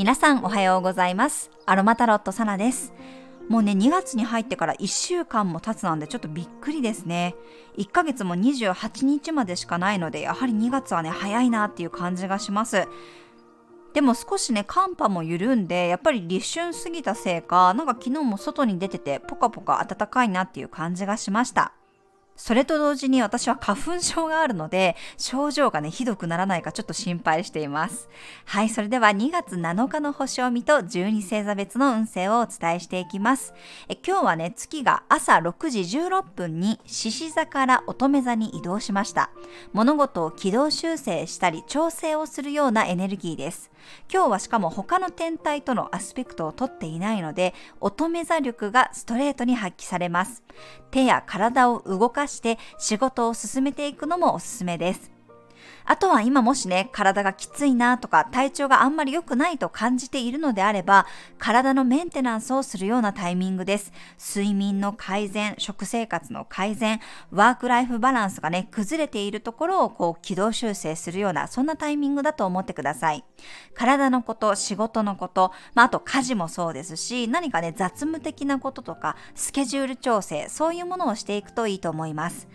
皆さんおはようございます。アロマタロットサナです。もうね2月に入ってから1週間も経つなんでちょっとびっくりですね。1ヶ月も28日までしかないのでやはり2月はね早いなっていう感じがします。でも少しね寒波も緩んでやっぱり立春過ぎたせいかなんか昨日も外に出ててポカポカ暖かいなっていう感じがしました。それと同時に私は花粉症があるので、症状がね、ひどくならないかちょっと心配しています。はい、それでは2月7日の星を見と12星座別の運勢をお伝えしていきます。え今日はね、月が朝6時16分に獅子座から乙女座に移動しました。物事を軌道修正したり調整をするようなエネルギーです。今日はしかも他の天体とのアスペクトをとっていないので、乙女座力がストレートに発揮されます。手や体を動かして仕事を進めていくのもおすすめです。あとは今もしね、体がきついなとか体調があんまり良くないと感じているのであれば、体のメンテナンスをするようなタイミングです。睡眠の改善、食生活の改善、ワークライフバランスがね、崩れているところをこう軌道修正するような、そんなタイミングだと思ってください。体のこと、仕事のこと、まあ、あと家事もそうですし、何かね、雑務的なこととか、スケジュール調整、そういうものをしていくといいと思います。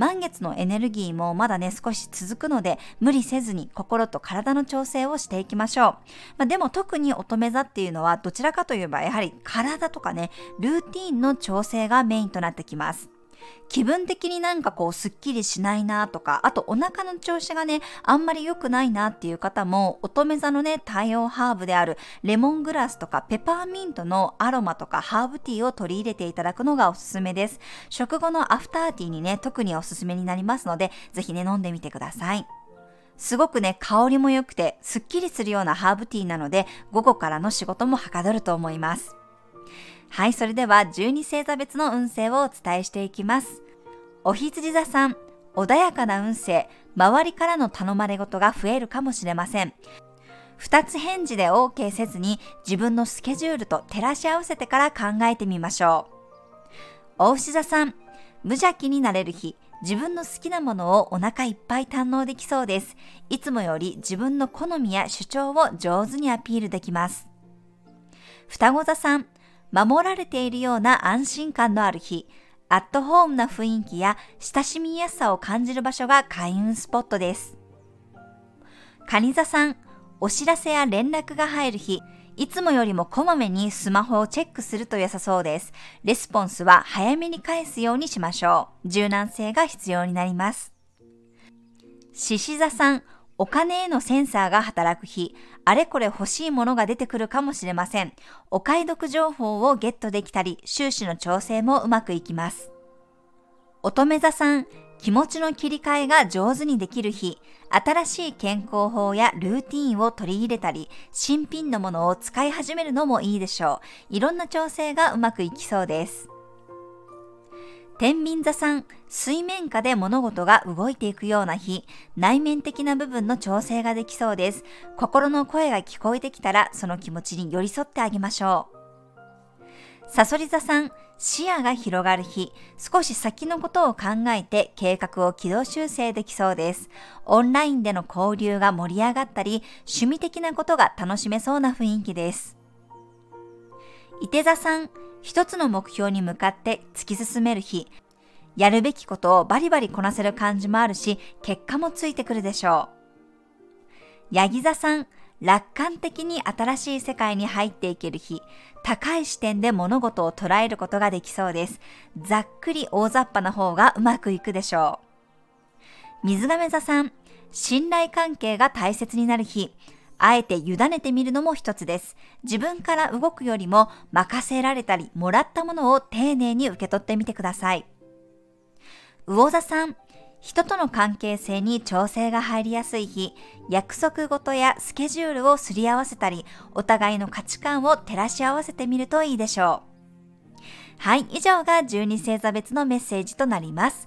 満月のエネルギーもまだね、少し続くので、無理せずに心と体の調整をしていきましょう。まあ、でも特に乙女座っていうのはどちらかといえばやはり体とかね、ルーティンの調整がメインとなってきます。気分的になんかこうすっきりしないなとか、あとお腹の調子がね、あんまり良くないなっていう方も、乙女座のね、対応ハーブであるレモングラスとかペパーミントのアロマとかハーブティーを取り入れていただくのがおすすめです。食後のアフターティーにね、特におすすめになりますので、ぜひね、飲んでみてください。すごくね、香りも良くて、すっきりするようなハーブティーなので、午後からの仕事もはかどると思います。はい、それでは12星座別の運勢をお伝えしていきます。お羊座さん、穏やかな運勢、周りからの頼まれ事が増えるかもしれません。二つ返事で OK せずに自分のスケジュールと照らし合わせてから考えてみましょう。お牛座さん、無邪気になれる日、自分の好きなものをお腹いっぱい堪能できそうです。いつもより自分の好みや主張を上手にアピールできます。双子座さん、守られているような安心感のある日、アットホームな雰囲気や親しみやすさを感じる場所が開運スポットです。蟹座さん、お知らせや連絡が入る日、いつもよりもこまめにスマホをチェックすると良さそうです。レスポンスは早めに返すようにしましょう。柔軟性が必要になります。獅子座さん、お金へのセンサーが働く日、あれこれ欲しいものが出てくるかもしれません。お買い得情報をゲットできたり、収支の調整もうまくいきます。乙女座さん、気持ちの切り替えが上手にできる日、新しい健康法やルーティンを取り入れたり、新品のものを使い始めるのもいいでしょう。いろんな調整がうまくいきそうです。天秤座さん、水面下で物事が動いていくような日、内面的な部分の調整ができそうです。心の声が聞こえてきたら、その気持ちに寄り添ってあげましょう。さそり座さん、視野が広がる日、少し先のことを考えて計画を軌道修正できそうです。オンラインでの交流が盛り上がったり、趣味的なことが楽しめそうな雰囲気です。伊手座さん、一つの目標に向かって突き進める日、やるべきことをバリバリこなせる感じもあるし、結果もついてくるでしょう。ヤギ座さん、楽観的に新しい世界に入っていける日、高い視点で物事を捉えることができそうです。ざっくり大雑把な方がうまくいくでしょう。水亀座さん、信頼関係が大切になる日、あえて委ねてみるのも一つです。自分から動くよりも任せられたり、もらったものを丁寧に受け取ってみてください。魚座さん、人との関係性に調整が入りやすい日、約束事やスケジュールをすり合わせたり、お互いの価値観を照らし合わせてみるといいでしょう。はい、以上が12星座別のメッセージとなります。